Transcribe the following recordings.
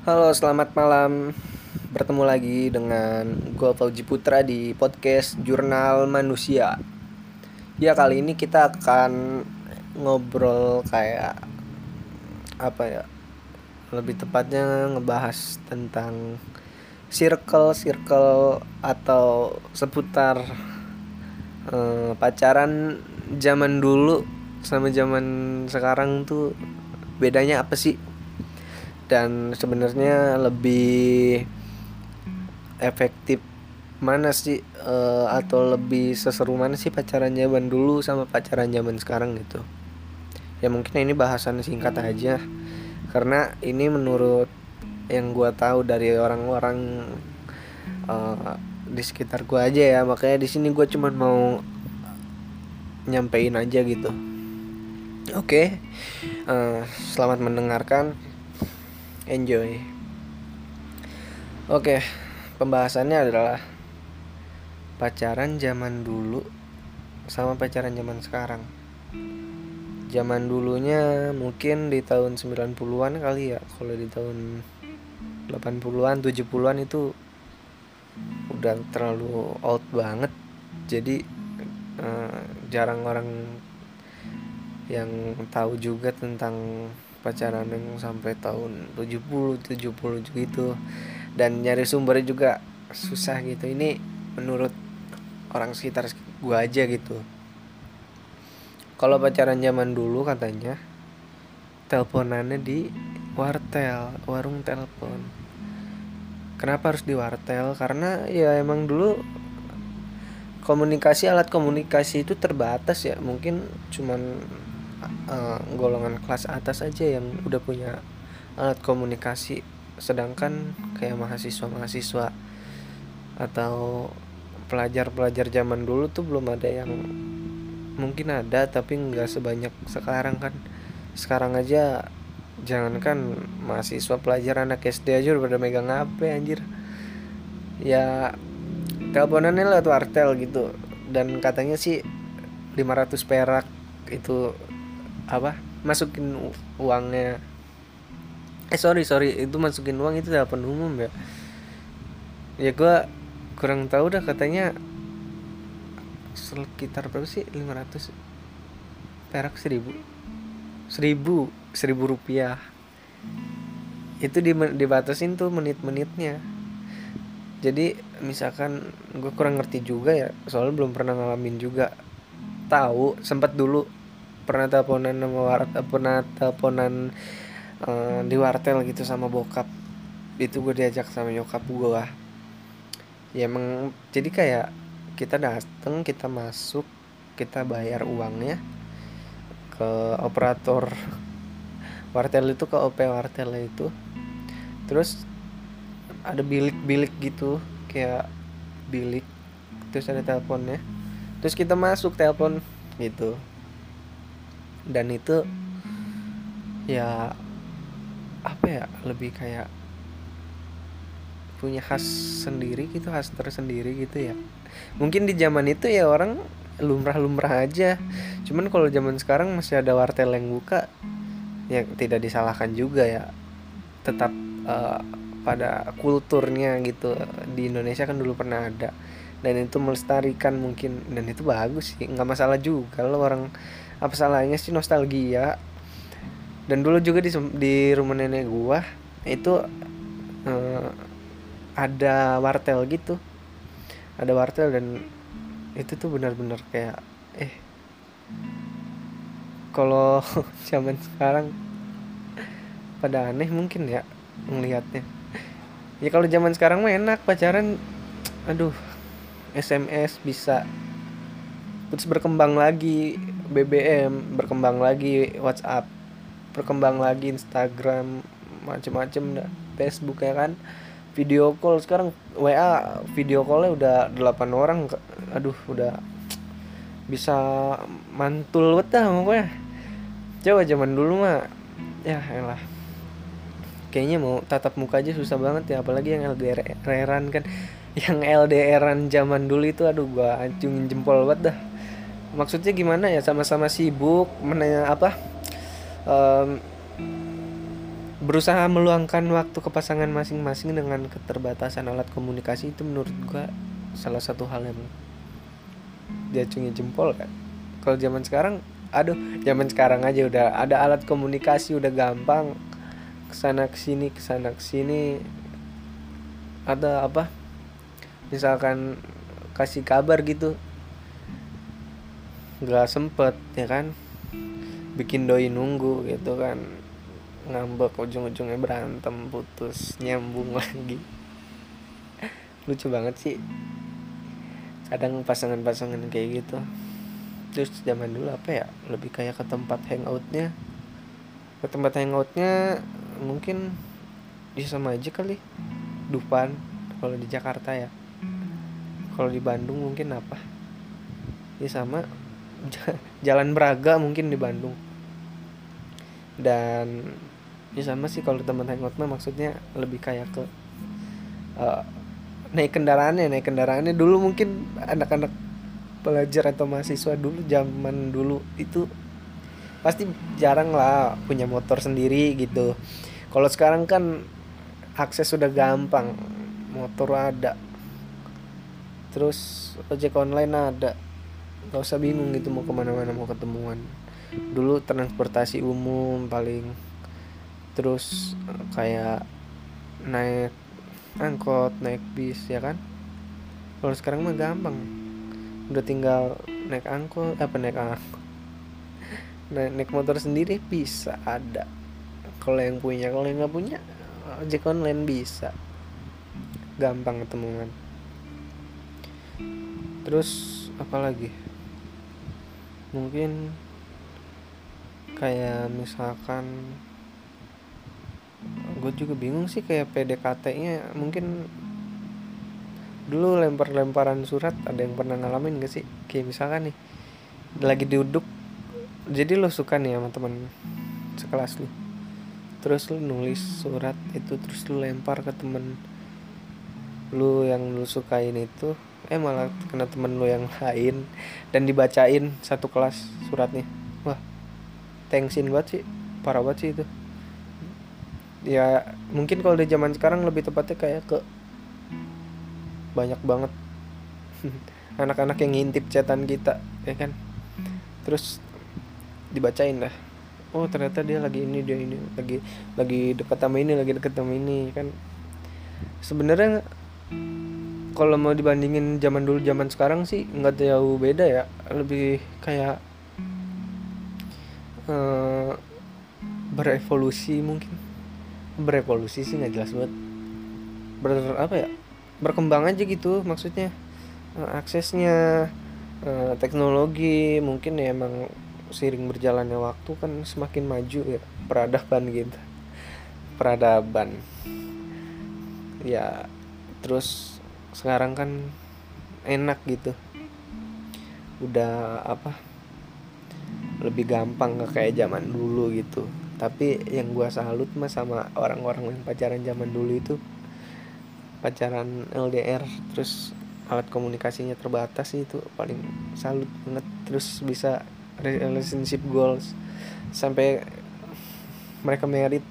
Halo, selamat malam. Bertemu lagi dengan gue Fauji Putra di podcast Jurnal Manusia. Ya, kali ini kita akan ngobrol kayak apa ya? Lebih tepatnya ngebahas tentang circle-circle atau seputar eh, pacaran zaman dulu sama zaman sekarang tuh bedanya apa sih? Dan sebenarnya lebih efektif mana sih uh, atau lebih seseru mana sih pacaran zaman dulu sama pacaran zaman sekarang gitu? Ya mungkin ini bahasan singkat aja. Karena ini menurut yang gue tahu dari orang-orang uh, di sekitar gue aja ya. Makanya di sini gue cuma mau nyampein aja gitu. Oke okay. uh, selamat mendengarkan enjoy. Oke pembahasannya adalah pacaran zaman dulu sama pacaran zaman sekarang. Zaman dulunya mungkin di tahun 90-an kali ya. Kalau di tahun 80-an 70-an itu udah terlalu old banget. Jadi uh, jarang orang yang tahu juga tentang pacaran yang sampai tahun 70 70 gitu. Dan nyari sumbernya juga susah gitu. Ini menurut orang sekitar gua aja gitu. Kalau pacaran zaman dulu katanya teleponannya di wartel warung telepon. Kenapa harus di wartel? Karena ya emang dulu komunikasi alat komunikasi itu terbatas ya. Mungkin cuman uh, golongan kelas atas aja yang udah punya alat komunikasi. Sedangkan kayak mahasiswa-mahasiswa atau pelajar-pelajar zaman dulu tuh belum ada yang mungkin ada tapi nggak sebanyak sekarang kan. Sekarang aja jangankan mahasiswa pelajar anak SD aja udah pada megang HP anjir. Ya teleponannya lewat wartel gitu. Dan katanya sih 500 perak itu apa? Masukin uangnya. Eh sorry sorry. Itu masukin uang itu telepon umum ya. Ya gue kurang tahu dah katanya sekitar berapa sih? 500 perak seribu. Seribu seribu rupiah. Itu di, dibatasin tuh menit-menitnya. Jadi misalkan gue kurang ngerti juga ya soalnya belum pernah ngalamin juga. Tahu sempat dulu pernah teleponan sama war pernah teleponan uh, di wartel gitu sama bokap. Itu gue diajak sama nyokap gue ya emang jadi kayak kita dateng kita masuk kita bayar uangnya ke operator. Wartel itu ke op wartel itu. Terus ada bilik-bilik gitu kayak bilik terus ada teleponnya. Terus kita masuk telepon gitu dan itu ya apa ya lebih kayak punya khas sendiri gitu khas tersendiri gitu ya. Mungkin di zaman itu ya orang lumrah-lumrah aja. Cuman kalau zaman sekarang masih ada wartel yang buka ya tidak disalahkan juga ya. Tetap uh, pada kulturnya gitu. Di Indonesia kan dulu pernah ada. Dan itu melestarikan mungkin dan itu bagus sih nggak masalah juga lo orang apa salahnya sih nostalgia? Dan dulu juga di di rumah nenek gua itu uh, ada wartel gitu. Ada wartel dan itu tuh benar-benar kayak eh kalau zaman sekarang pada aneh mungkin ya melihatnya ya kalau zaman sekarang mah enak pacaran aduh SMS bisa terus berkembang lagi BBM berkembang lagi WhatsApp berkembang lagi Instagram macem-macem Facebook ya kan. Video call sekarang WA video callnya udah 8 orang aduh udah bisa mantul banget dah pokoknya coba zaman dulu mah ya elah. Kayaknya mau tatap muka aja susah banget ya apalagi yang LDRan kan. Yang LDRan zaman dulu itu aduh gua acungin jempol banget dah maksudnya gimana ya? Sama-sama sibuk menanya apa? Um, berusaha meluangkan waktu ke pasangan masing-masing dengan keterbatasan alat komunikasi itu menurut gua salah satu hal yang diacungi jempol kan? Kalau zaman sekarang aduh zaman sekarang aja udah ada alat komunikasi udah gampang. Ke sana ke sini ke sana ke sini. Ada apa? Misalkan kasih kabar gitu nggak sempet ya kan? Bikin doi nunggu gitu kan. Ngambek ujung-ujungnya berantem putus nyambung lagi. Lucu banget sih. Kadang pasangan-pasangan kayak gitu. Terus zaman dulu apa ya? Lebih kayak ke tempat hangoutnya. Ke tempat hangoutnya mungkin bisa sama aja kali. Dupan kalau di Jakarta ya. Kalau di Bandung mungkin apa? Ya sama Jalan Braga mungkin di Bandung. Dan ya sama sih kalau teman hangout mah maksudnya lebih kayak ke uh, naik kendaraannya naik kendaraannya dulu mungkin anak-anak pelajar atau mahasiswa dulu zaman dulu itu pasti jarang lah punya motor sendiri gitu. Kalau sekarang kan akses sudah gampang motor ada. Terus ojek online ada gak usah bingung gitu mau ke mana-mana mau ketemuan. Dulu transportasi umum paling. Terus kayak naik angkot naik bis ya kan? Kalau sekarang mah gampang. Udah tinggal naik angkot apa naik angkot? Naik, naik motor sendiri bisa ada. Kalau yang punya kalau yang nggak punya ojek online bisa. Gampang ketemuan. Terus apa lagi mungkin kayak misalkan gue juga bingung sih kayak PDKT-nya mungkin dulu lempar-lemparan surat ada yang pernah ngalamin gak sih? Kayak misalkan nih lagi duduk jadi lo suka nih sama teman sekelas lo terus lo nulis surat itu terus lo lempar ke temen lu yang lu sukain itu eh malah kena temen lu yang lain. Dan dibacain satu kelas suratnya. Wah thanksin banget sih. Parah banget sih itu. Ya mungkin kalau di zaman sekarang lebih tepatnya kayak ke banyak banget. Anak-anak yang ngintip chatan kita ya kan? Terus dibacain dah. Oh ternyata dia lagi ini dia ini. Lagi lagi dekat sama ini lagi dekat sama ini kan? Sebenarnya kalau mau dibandingin zaman dulu zaman sekarang sih nggak jauh beda ya. Lebih kayak uh, berevolusi mungkin. Berevolusi sih nggak jelas banget. Ber apa ya berkembang aja gitu maksudnya. Uh, aksesnya uh, teknologi mungkin ya emang seiring berjalannya waktu kan semakin maju ya. Peradaban gitu. Peradaban. Ya terus sekarang kan enak gitu. Udah apa lebih gampang nggak kayak zaman dulu gitu. Tapi yang gua salut mah sama orang-orang yang pacaran zaman dulu itu pacaran LDR terus alat komunikasinya terbatas itu paling salut banget. Terus bisa relationship goals. Sampai mereka merit.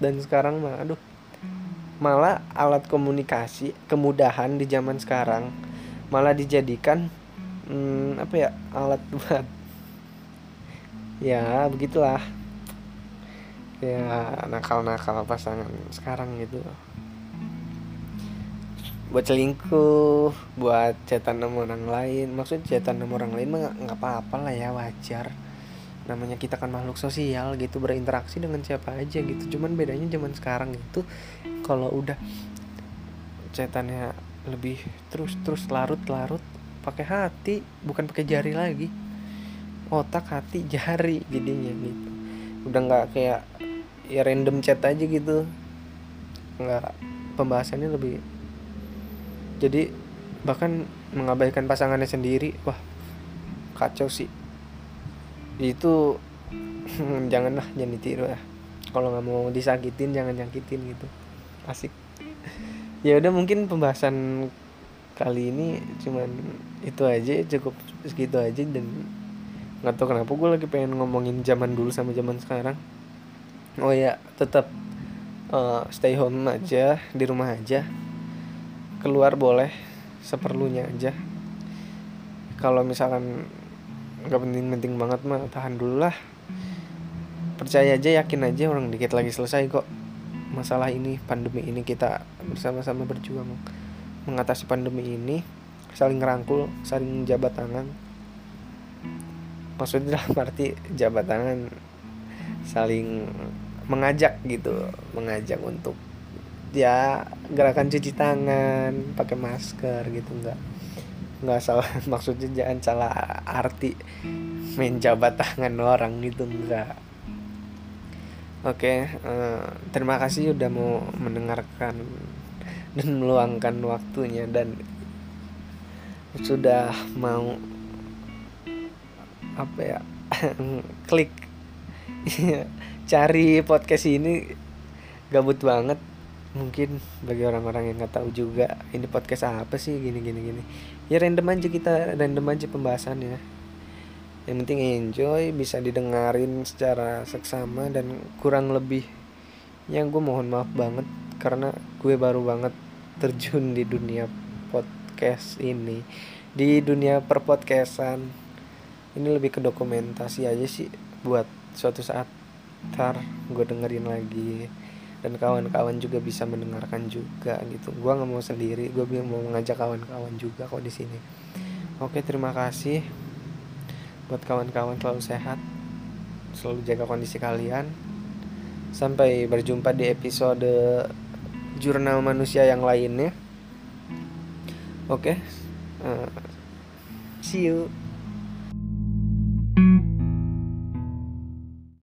Dan sekarang mah aduh malah alat komunikasi kemudahan di zaman sekarang malah dijadikan hmm, apa ya alat buat ya begitulah. Ya nakal-nakal pasangan sekarang gitu. Buat selingkuh buat cetan sama orang lain. Maksud cetan sama orang lain mah nggak apa-apa lah ya wajar. Namanya kita kan makhluk sosial gitu berinteraksi dengan siapa aja gitu. Cuman bedanya zaman sekarang itu kalau udah cetannya lebih terus terus larut larut pakai hati bukan pakai jari lagi. Otak hati jari jadinya gitu. Udah nggak kayak ya random chat aja gitu. Nggak pembahasannya lebih jadi bahkan mengabaikan pasangannya sendiri wah kacau sih. Itu janganlah jangan ditiru ya kalau nggak mau disakitin jangan nyakitin gitu asik. Ya udah mungkin pembahasan kali ini cuman itu aja cukup segitu aja dan nggak tahu kenapa gue lagi pengen ngomongin zaman dulu sama zaman sekarang. Oh ya tetap uh, stay home aja di rumah aja. Keluar boleh seperlunya aja. Kalau misalkan nggak penting-penting banget mah tahan dulu lah. Percaya aja yakin aja orang dikit lagi selesai kok masalah ini pandemi ini kita bersama-sama berjuang mengatasi pandemi ini saling ngerangkul saling jabat tangan. Maksudnya dalam arti jabat tangan saling mengajak gitu mengajak untuk ya gerakan cuci tangan pakai masker gitu enggak nggak salah. Maksudnya jangan salah arti main jabat tangan orang gitu enggak Oke, uh, terima kasih udah mau mendengarkan dan meluangkan waktunya dan sudah mau apa ya klik. Cari podcast ini gabut banget. Mungkin bagi orang-orang yang nggak tahu juga ini podcast apa sih? Gini gini gini. Ya random aja kita random aja pembahasannya yang penting enjoy bisa didengarin secara seksama dan kurang lebih. Yang gue mohon maaf banget karena gue baru banget terjun di dunia podcast ini. Di dunia perpodcastan. Ini lebih ke dokumentasi aja sih buat suatu saat. Ntar gue dengerin lagi. Dan kawan-kawan juga bisa mendengarkan juga gitu. Gue nggak mau sendiri gue mau mengajak kawan-kawan juga kok di sini. Oke terima kasih buat kawan-kawan selalu sehat selalu jaga kondisi kalian sampai berjumpa di episode jurnal manusia yang lainnya oke okay. uh, see you